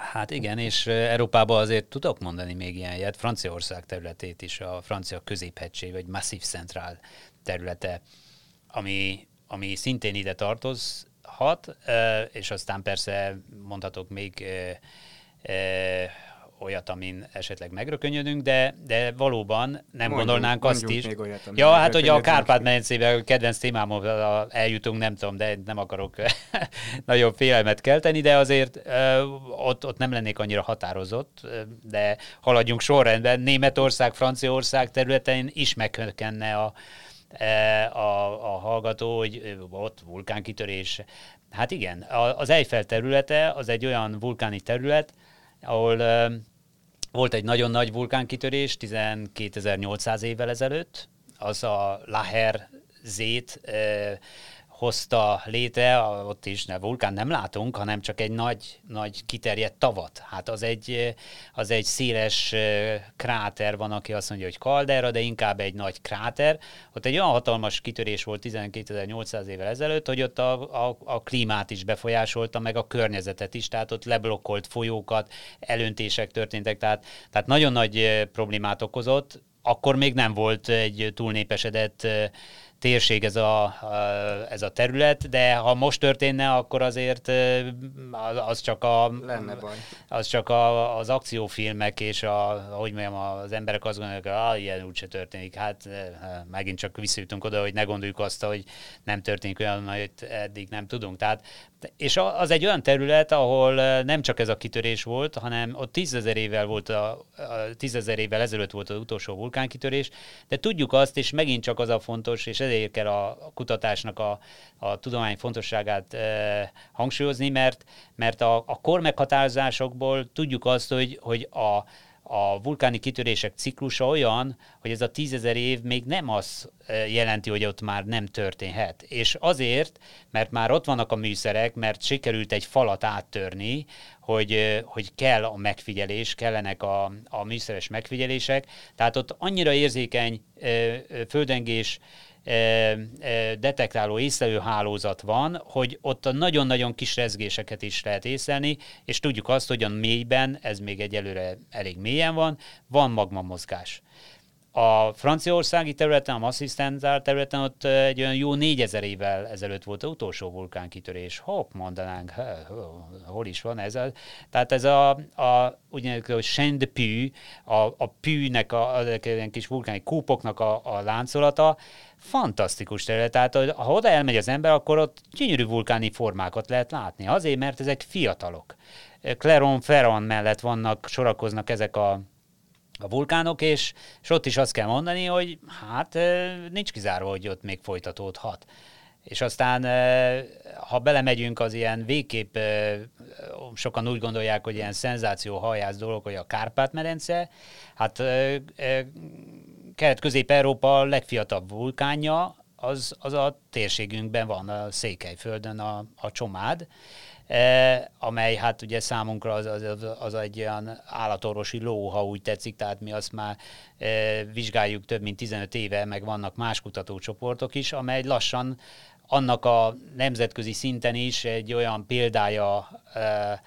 Speaker 1: Hát igen, és Európában azért tudok mondani még ilyen ilyet, Franciaország területét is, a francia középhegység, vagy Massif Central területe, ami, ami szintén ide tartoz, hat, és aztán persze mondhatok még olyat, amin esetleg megrökönyödünk, de, de valóban nem mondjuk, gondolnánk azt is.
Speaker 3: Még olyat,
Speaker 1: ja, hát hogy a Kárpát-medencébe kedvenc témámhoz eljutunk, nem tudom, de nem akarok nagyobb félelmet kelteni, de azért ott, ott nem lennék annyira határozott, de haladjunk sorrendben. Németország, Franciaország területén is megkökkenne a, E, a, a hallgató, hogy ott vulkánkitörés. Hát igen, az Eiffel területe az egy olyan vulkáni terület, ahol volt egy nagyon nagy vulkánkitörés 12.800 évvel ezelőtt, az a Laher zét hozta létre, ott is ne, vulkán nem látunk, hanem csak egy nagy, nagy kiterjedt tavat. Hát az egy, az egy széles kráter van, aki azt mondja, hogy kaldera, de inkább egy nagy kráter. Ott egy olyan hatalmas kitörés volt 12.800 évvel ezelőtt, hogy ott a, a, a klímát is befolyásolta, meg a környezetet is, tehát ott leblokkolt folyókat, elöntések történtek, tehát, tehát nagyon nagy problémát okozott. Akkor még nem volt egy túlnépesedett térség ez a, ez a terület, de ha most történne, akkor azért az csak a...
Speaker 3: Lenne baj.
Speaker 1: Az csak a, az akciófilmek és a, hogy mondjam, az emberek azt gondolják, hogy ah, ilyen úgyse történik. Hát megint csak visszajutunk oda, hogy ne gondoljuk azt, hogy nem történik olyan, amit eddig nem tudunk. Tehát és az egy olyan terület, ahol nem csak ez a kitörés volt, hanem ott tízezer évvel volt a, tízezer évvel ezelőtt volt az utolsó vulkánkitörés, de tudjuk azt, és megint csak az a fontos, és ezért a kutatásnak a, a tudomány fontosságát e, hangsúlyozni, mert, mert a, a kor meghatározásokból tudjuk azt, hogy, hogy a, a vulkáni kitörések ciklusa olyan, hogy ez a tízezer év még nem az jelenti, hogy ott már nem történhet. És azért, mert már ott vannak a műszerek, mert sikerült egy falat áttörni, hogy, hogy kell a megfigyelés, kellenek a, a műszeres megfigyelések, tehát ott annyira érzékeny földengés detektáló észlelő hálózat van, hogy ott a nagyon-nagyon kis rezgéseket is lehet észlelni, és tudjuk azt, hogy a mélyben, ez még egyelőre elég mélyen van, van magma mozgás. A franciaországi területen, a Massive területen ott egy olyan jó négyezer évvel ezelőtt volt az utolsó vulkánkitörés. Hopp, mondanánk, hol is van ez? A, tehát ez a, a úgynevezett Chaîne de Pű, a, a pűnek, a, a, a kis vulkáni kúpoknak a, a láncolata, fantasztikus terület. Tehát ha oda elmegy az ember, akkor ott gyönyörű vulkáni formákat lehet látni. Azért, mert ezek fiatalok. Cleron Ferron mellett vannak, sorakoznak ezek a a vulkánok, és, és ott is azt kell mondani, hogy hát nincs kizárva, hogy ott még folytatódhat. És aztán, ha belemegyünk az ilyen végképp, sokan úgy gondolják, hogy ilyen szenzáció hajász dolog, hogy a Kárpát-medence, hát Kelet-Közép-Európa legfiatalabb vulkánja, az, az a térségünkben van, a Székelyföldön a, a Csomád, amely hát ugye számunkra az, az, az egy olyan állatorvosi ló, ha úgy tetszik, tehát mi azt már eh, vizsgáljuk több mint 15 éve, meg vannak más kutatócsoportok is, amely lassan annak a nemzetközi szinten is egy olyan példája eh,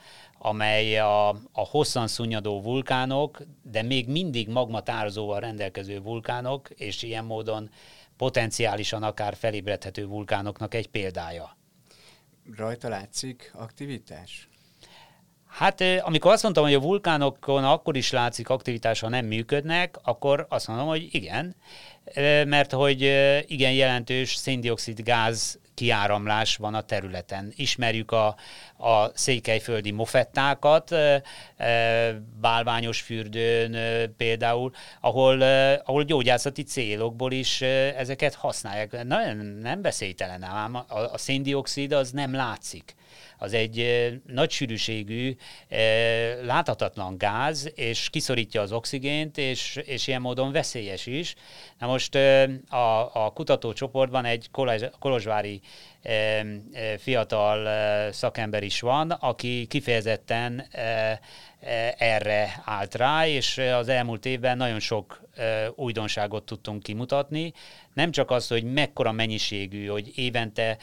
Speaker 1: amely a, a hosszan szunnyadó vulkánok, de még mindig magmatározóval rendelkező vulkánok, és ilyen módon potenciálisan akár felébredhető vulkánoknak egy példája.
Speaker 3: Rajta látszik aktivitás?
Speaker 1: Hát amikor azt mondtam, hogy a vulkánokon akkor is látszik aktivitás, ha nem működnek, akkor azt mondom, hogy igen, mert hogy igen jelentős széndiokszid gáz kiáramlás van a területen. Ismerjük a, a székelyföldi mofettákat, bálványos fürdőn például, ahol, ahol gyógyászati célokból is ezeket használják. Nem, nem beszélytelen ám, a, a széndiokszid az nem látszik az egy nagy sűrűségű, láthatatlan gáz, és kiszorítja az oxigént, és, és ilyen módon veszélyes is. Na most a, a kutatócsoportban egy kolozsvári fiatal szakember is van, aki kifejezetten erre állt rá, és az elmúlt évben nagyon sok újdonságot tudtunk kimutatni. Nem csak az, hogy mekkora mennyiségű, hogy évente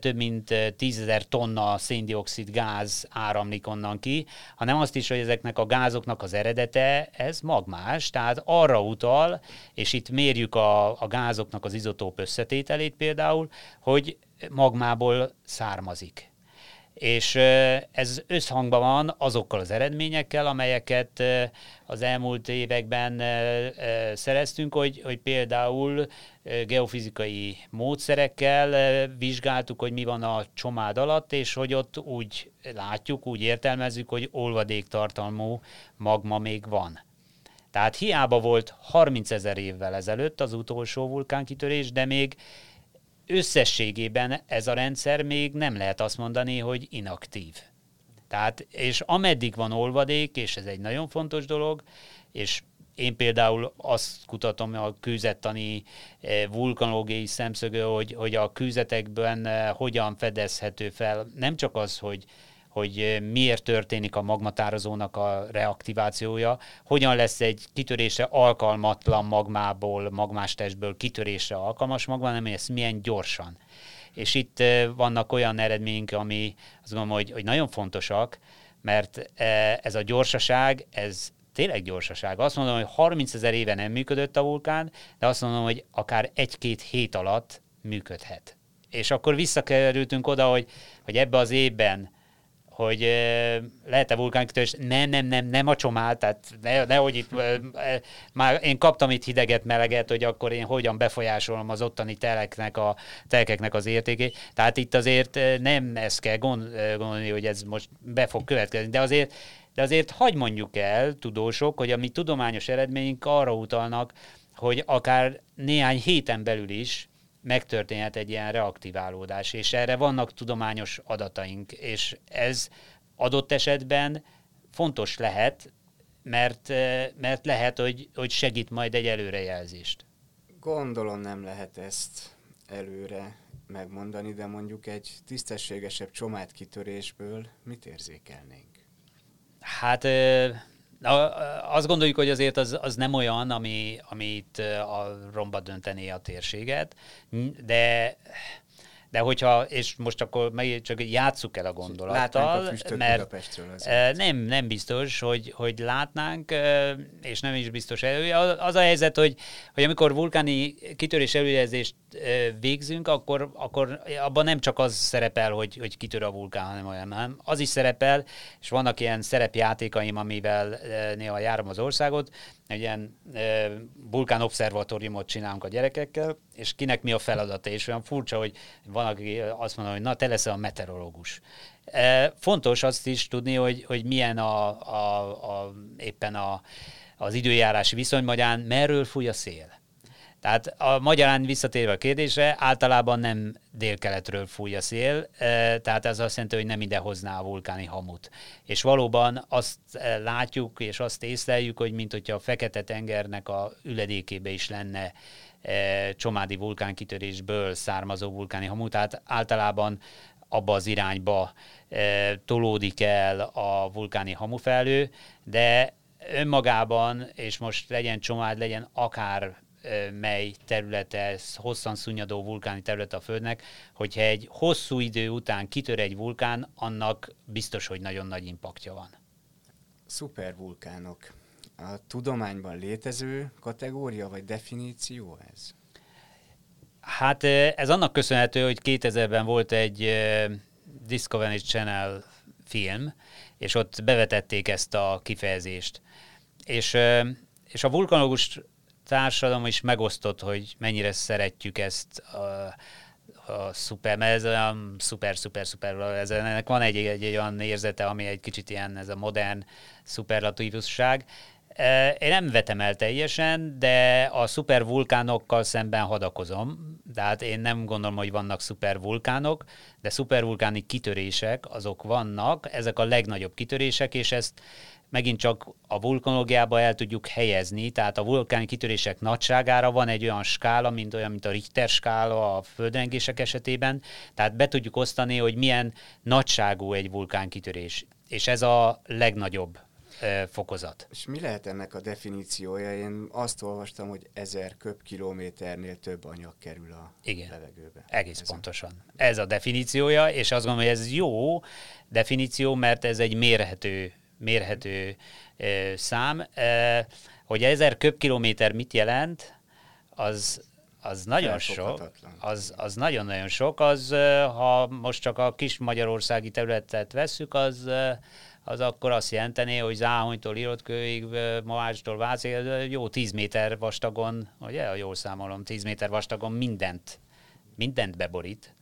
Speaker 1: több mint tízezer tonna széndiokszid gáz áramlik onnan ki, hanem azt is, hogy ezeknek a gázoknak az eredete, ez magmás, tehát arra utal, és itt mérjük a, a gázoknak az izotóp összetételét például, hogy magmából származik. És ez összhangban van azokkal az eredményekkel, amelyeket az elmúlt években szereztünk, hogy, hogy például geofizikai módszerekkel vizsgáltuk, hogy mi van a csomád alatt, és hogy ott úgy látjuk, úgy értelmezzük, hogy olvadéktartalmú magma még van. Tehát hiába volt 30 ezer évvel ezelőtt az utolsó vulkánkitörés, de még összességében ez a rendszer még nem lehet azt mondani, hogy inaktív. Tehát, és ameddig van olvadék, és ez egy nagyon fontos dolog, és én például azt kutatom a kőzettani eh, vulkanológiai szemszögő, hogy, hogy a kőzetekben eh, hogyan fedezhető fel nem csak az, hogy hogy miért történik a magmatározónak a reaktivációja, hogyan lesz egy kitörésre alkalmatlan magmából, magmás testből kitörésre alkalmas magma, hanem ez milyen gyorsan. És itt vannak olyan eredményünk, ami azt gondolom, hogy, hogy nagyon fontosak, mert ez a gyorsaság, ez tényleg gyorsaság. Azt mondom, hogy 30 ezer éve nem működött a vulkán, de azt mondom, hogy akár egy-két hét alatt működhet. És akkor visszakerültünk oda, hogy, hogy ebbe az évben hogy lehet-e vulkánkitörés, nem, nem, nem, nem a csomál, tehát ne, nehogy itt, már én kaptam itt hideget, meleget, hogy akkor én hogyan befolyásolom az ottani teleknek a, telkeknek az értékét. Tehát itt azért nem ezt kell gondolni, hogy ez most be fog következni, de azért de azért hagy mondjuk el, tudósok, hogy a mi tudományos eredményünk arra utalnak, hogy akár néhány héten belül is megtörténhet egy ilyen reaktiválódás, és erre vannak tudományos adataink, és ez adott esetben fontos lehet, mert, mert lehet, hogy, hogy segít majd egy előrejelzést.
Speaker 3: Gondolom nem lehet ezt előre megmondani, de mondjuk egy tisztességesebb kitörésből mit érzékelnénk?
Speaker 1: Hát azt gondoljuk, hogy azért az, az nem olyan, ami, amit a romba döntené a térséget, de de hogyha, és most akkor meg csak játsszuk el a gondolattal,
Speaker 3: a
Speaker 1: mert nem, nem biztos, hogy, hogy látnánk, és nem is biztos. Az a helyzet, hogy, hogy amikor vulkáni kitörés előjelzést végzünk, akkor, akkor abban nem csak az szerepel, hogy, hogy kitör a vulkán, hanem olyan, hanem az is szerepel, és vannak ilyen szerepjátékaim, amivel néha járom az országot, egy ilyen e, vulkán obszervatóriumot csinálunk a gyerekekkel, és kinek mi a feladata, és olyan furcsa, hogy van, aki azt mondja, hogy na, te leszel a meteorológus. E, fontos azt is tudni, hogy, hogy milyen a, a, a, éppen a, az időjárási viszony, magyarán merről fúj a szél. Tehát a magyarán visszatérve a kérdésre, általában nem délkeletről fúj a szél, tehát ez azt jelenti, hogy nem ide hozná a vulkáni hamut. És valóban azt látjuk, és azt észleljük, hogy mint hogyha a Fekete-tengernek a üledékébe is lenne csomádi vulkánkitörésből származó vulkáni hamu, tehát általában abba az irányba tolódik el a vulkáni hamufelő, de önmagában, és most legyen csomád, legyen akár mely területe, hosszan szunnyadó vulkáni terület a Földnek, hogyha egy hosszú idő után kitör egy vulkán, annak biztos, hogy nagyon nagy impaktja van.
Speaker 3: Szupervulkánok. A tudományban létező kategória vagy definíció ez?
Speaker 1: Hát ez annak köszönhető, hogy 2000-ben volt egy Discovery Channel film, és ott bevetették ezt a kifejezést. És, és a vulkanológus társadalom is megosztott, hogy mennyire szeretjük ezt a, a szuper, mert ez olyan szuper, szuper, szuper, ez, ennek van egy, egy, egy olyan érzete, ami egy kicsit ilyen, ez a modern szuperlatívusság. E, én nem vetem el teljesen, de a szupervulkánokkal szemben hadakozom. Tehát én nem gondolom, hogy vannak szupervulkánok, de szupervulkáni kitörések azok vannak, ezek a legnagyobb kitörések, és ezt megint csak a vulkanológiába el tudjuk helyezni, tehát a vulkáni kitörések nagyságára van egy olyan skála, mint olyan, mint a Richter skála a földrengések esetében, tehát be tudjuk osztani, hogy milyen nagyságú egy vulkánkitörés. És ez a legnagyobb fokozat.
Speaker 3: És mi lehet ennek a definíciója? Én azt olvastam, hogy ezer köbkilométernél több anyag kerül a Igen, levegőbe.
Speaker 1: egész ez pontosan. A... Ez a definíciója, és azt gondolom, hogy ez jó definíció, mert ez egy mérhető mérhető szám. Hogy 1000 köbkilométer mit jelent, az, az nagyon sok, az, az nagyon-nagyon sok, az, ha most csak a kis magyarországi területet vesszük, az, az akkor azt jelenteni, hogy Záhonytól Irotkőig, Mavácstól Vácig, jó 10 méter vastagon, ugye, jól számolom, 10 méter vastagon mindent, mindent beborít.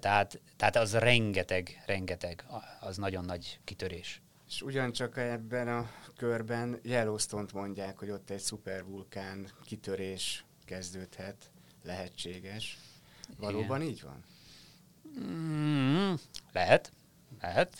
Speaker 1: Tehát, tehát az rengeteg, rengeteg, az nagyon nagy kitörés.
Speaker 3: És ugyancsak ebben a körben Yellowstone-t mondják, hogy ott egy szupervulkán kitörés kezdődhet, lehetséges. Valóban Igen. így van?
Speaker 1: Mm, lehet. Lehet.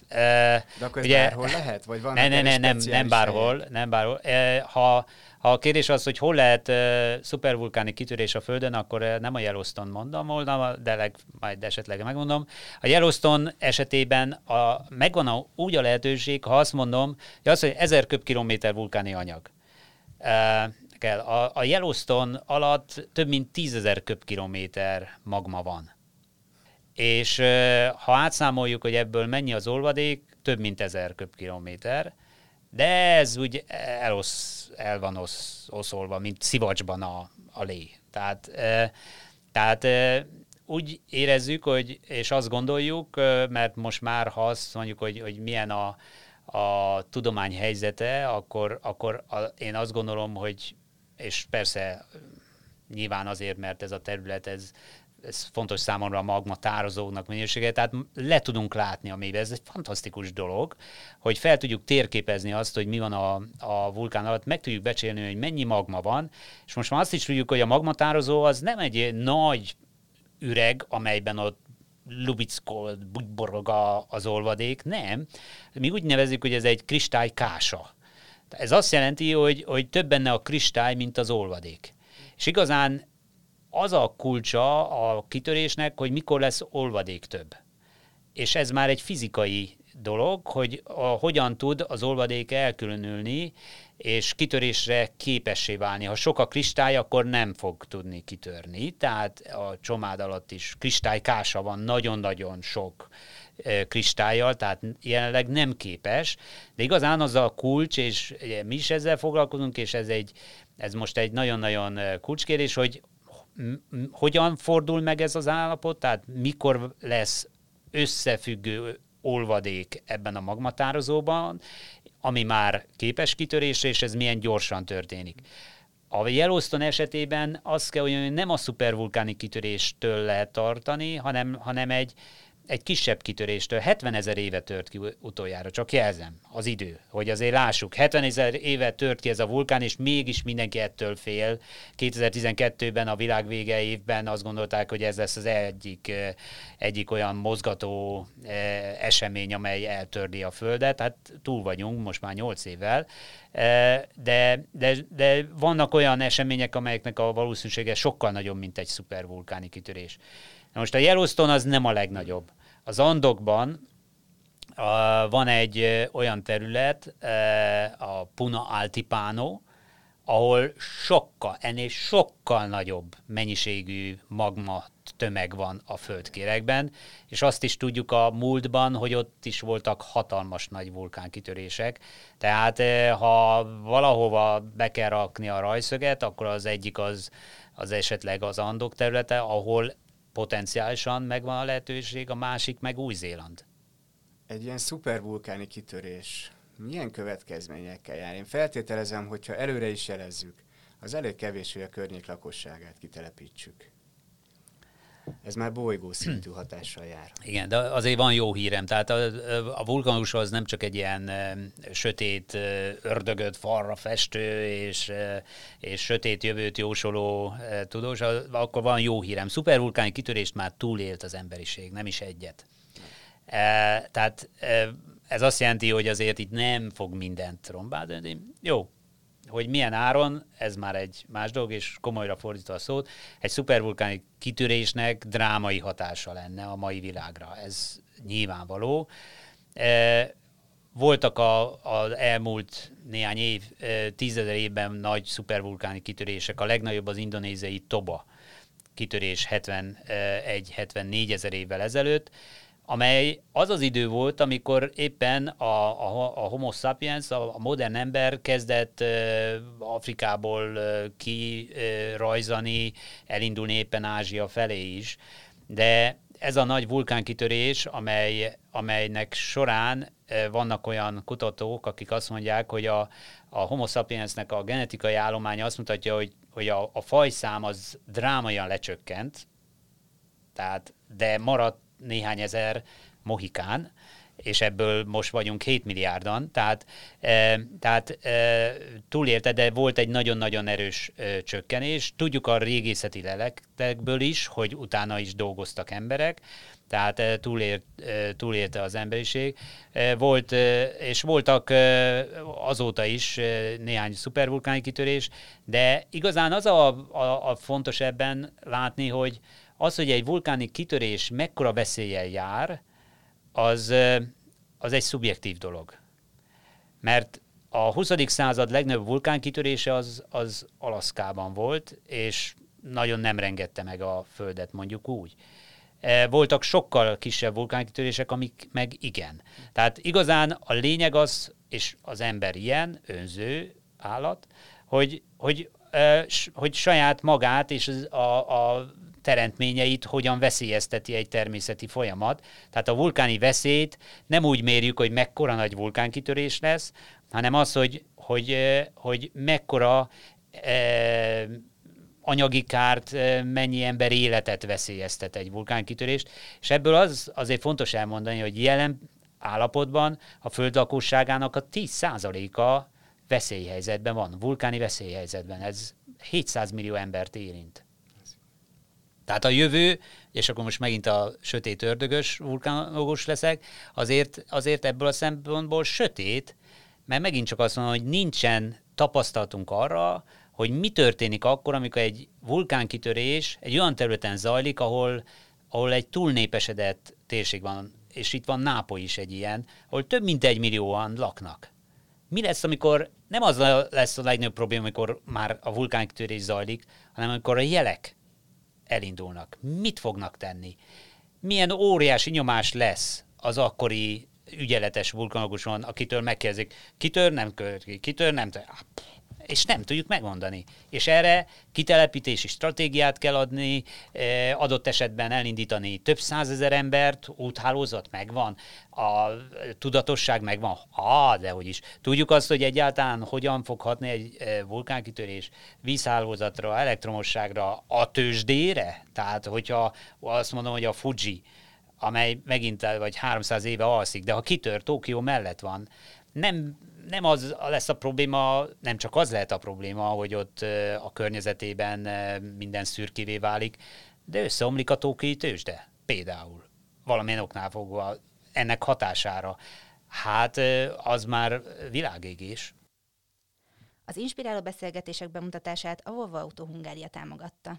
Speaker 3: De akkor ugye, bárhol lehet? Vagy van
Speaker 1: ne, ne, ne, nem, nem bárhol, nem bárhol. Ha, ha a kérdés az, hogy hol lehet uh, szupervulkáni kitörés a Földön, akkor uh, nem a Yellowstone mondom volna, de leg, majd esetleg megmondom. A Yellowstone esetében a, megvan a, úgy a lehetőség, ha azt mondom, hogy az, hogy 1000 köbkilométer vulkáni anyag. Uh, kell. A, a Yellowstone alatt több mint 10.000 köbkilométer magma van és ha átszámoljuk, hogy ebből mennyi az olvadék, több mint ezer köbkilométer, de ez úgy elosz, el van osz, oszolva, mint szivacsban a, a lé. Tehát, tehát úgy érezzük, hogy, és azt gondoljuk, mert most már ha azt mondjuk, hogy, hogy milyen a, a tudomány helyzete, akkor, akkor a, én azt gondolom, hogy, és persze nyilván azért, mert ez a terület, ez ez fontos számomra a magma tározóknak minősége, tehát le tudunk látni a mélybe. Ez egy fantasztikus dolog, hogy fel tudjuk térképezni azt, hogy mi van a, a vulkán alatt, meg tudjuk becsélni, hogy mennyi magma van, és most már azt is tudjuk, hogy a magmatározó az nem egy nagy üreg, amelyben ott lubickol, bugyborog az olvadék, nem. Mi úgy nevezik, hogy ez egy kristálykása. Ez azt jelenti, hogy, hogy több benne a kristály, mint az olvadék. És igazán az a kulcsa a kitörésnek, hogy mikor lesz olvadék több. És ez már egy fizikai dolog, hogy a, hogyan tud az olvadék elkülönülni, és kitörésre képessé válni. Ha sok a kristály, akkor nem fog tudni kitörni, tehát a csomád alatt is kristálykása van, nagyon-nagyon sok kristályjal, tehát jelenleg nem képes, de igazán az a kulcs, és mi is ezzel foglalkozunk, és ez, egy, ez most egy nagyon-nagyon kulcskérés, hogy hogyan fordul meg ez az állapot, tehát mikor lesz összefüggő olvadék ebben a magmatározóban, ami már képes kitörésre, és ez milyen gyorsan történik. A Yellowstone esetében azt kell, hogy nem a szupervulkáni kitöréstől lehet tartani, hanem, hanem egy, egy kisebb kitöréstől 70 ezer éve tört ki utoljára, csak jelzem, az idő, hogy azért lássuk, 70 ezer éve tört ki ez a vulkán, és mégis mindenki ettől fél. 2012-ben a világ vége évben azt gondolták, hogy ez lesz az egyik, egyik olyan mozgató esemény, amely eltördi a Földet, hát túl vagyunk most már 8 évvel, de, de, de vannak olyan események, amelyeknek a valószínűsége sokkal nagyobb, mint egy szupervulkáni kitörés. Na most a Yellowstone az nem a legnagyobb. Az Andokban a, van egy olyan terület, a Puna Altipano, ahol sokkal, ennél sokkal nagyobb mennyiségű magma tömeg van a földkérekben, és azt is tudjuk a múltban, hogy ott is voltak hatalmas nagy vulkánkitörések. Tehát ha valahova be kell rakni a rajszöget, akkor az egyik az, az esetleg az Andok területe, ahol potenciálisan megvan a lehetőség, a másik meg Új-Zéland.
Speaker 3: Egy ilyen szupervulkáni kitörés milyen következményekkel jár? Én feltételezem, hogyha előre is jelezzük, az elég kevés, hogy a környék lakosságát kitelepítsük. Ez már bolygó szintű hatással jár.
Speaker 1: Igen, de azért van jó hírem. Tehát a, a vulkanus az nem csak egy ilyen sötét, ördögöt falra festő és, és sötét jövőt jósoló tudós, akkor van jó hírem. Szupervulkáni kitörést már túlélt az emberiség, nem is egyet. Tehát ez azt jelenti, hogy azért itt nem fog mindent rombálni. Jó, hogy milyen áron, ez már egy más dolog, és komolyra fordítva a szót, egy szupervulkáni kitörésnek drámai hatása lenne a mai világra. Ez nyilvánvaló. E, voltak az elmúlt néhány év, e, tízezer évben nagy szupervulkáni kitörések, a legnagyobb az indonéziai Toba kitörés 71-74 ezer évvel ezelőtt, amely az az idő volt, amikor éppen a, a, a homo sapiens, a, a modern ember kezdett uh, Afrikából uh, kirajzani, uh, elindulni éppen Ázsia felé is, de ez a nagy vulkánkitörés, amely, amelynek során vannak olyan kutatók, akik azt mondják, hogy a, a homo sapiensnek a genetikai állománya azt mutatja, hogy, hogy a, a fajszám az drámaian lecsökkent, tehát, de maradt néhány ezer mohikán, és ebből most vagyunk 7 milliárdan, tehát, e, tehát e, túlélte, de volt egy nagyon-nagyon erős e, csökkenés. Tudjuk a régészeti leletekből is, hogy utána is dolgoztak emberek, tehát e, túlért, e, túlélte az emberiség. E, volt, e, és voltak e, azóta is e, néhány szupervulkáni kitörés, de igazán az a, a, a fontos ebben látni, hogy, az, hogy egy vulkáni kitörés mekkora veszéllyel jár, az, az egy szubjektív dolog. Mert a 20. század legnagyobb vulkánkitörése az, az Alaszkában volt, és nagyon nem rengette meg a Földet, mondjuk úgy. Voltak sokkal kisebb vulkánkitörések, amik meg igen. Tehát igazán a lényeg az, és az ember ilyen, önző állat, hogy, hogy, hogy saját magát és a, a teremtményeit hogyan veszélyezteti egy természeti folyamat. Tehát a vulkáni veszélyt nem úgy mérjük, hogy mekkora nagy vulkánkitörés lesz, hanem az, hogy, hogy, hogy mekkora eh, anyagi kárt, mennyi ember életet veszélyeztet egy vulkánkitörést, és ebből az azért fontos elmondani, hogy jelen állapotban a föld lakosságának a 10%-a veszélyhelyzetben van, vulkáni veszélyhelyzetben. Ez 700 millió embert érint. Tehát a jövő, és akkor most megint a sötét ördögös vulkánológus leszek, azért, azért ebből a szempontból sötét, mert megint csak azt mondom, hogy nincsen tapasztalatunk arra, hogy mi történik akkor, amikor egy vulkánkitörés egy olyan területen zajlik, ahol, ahol egy túlnépesedett térség van. és itt van Nápoly is egy ilyen, ahol több mint egy millióan laknak. Mi lesz, amikor nem az lesz a legnagyobb probléma, amikor már a vulkánkitörés zajlik, hanem amikor a jelek elindulnak. Mit fognak tenni? Milyen óriási nyomás lesz az akkori ügyeletes vulkanológuson, akitől megkérdezik, kitör, nem kör, kitör, nem tör és nem tudjuk megmondani. És erre kitelepítési stratégiát kell adni, eh, adott esetben elindítani több százezer embert, úthálózat megvan, a tudatosság megvan, ah, de hogy is. Tudjuk azt, hogy egyáltalán hogyan fog hatni egy eh, vulkánkitörés vízhálózatra, elektromosságra, a tőzsdére? Tehát, hogyha azt mondom, hogy a Fuji, amely megint vagy 300 éve alszik, de ha kitör, Tokió mellett van, nem nem az lesz a probléma, nem csak az lehet a probléma, hogy ott a környezetében minden szürkivé válik, de összeomlik a tóki tőzsde, például. Valamilyen oknál fogva ennek hatására. Hát az már világégés.
Speaker 2: Az inspiráló beszélgetések bemutatását a Volvo Auto Hungária támogatta.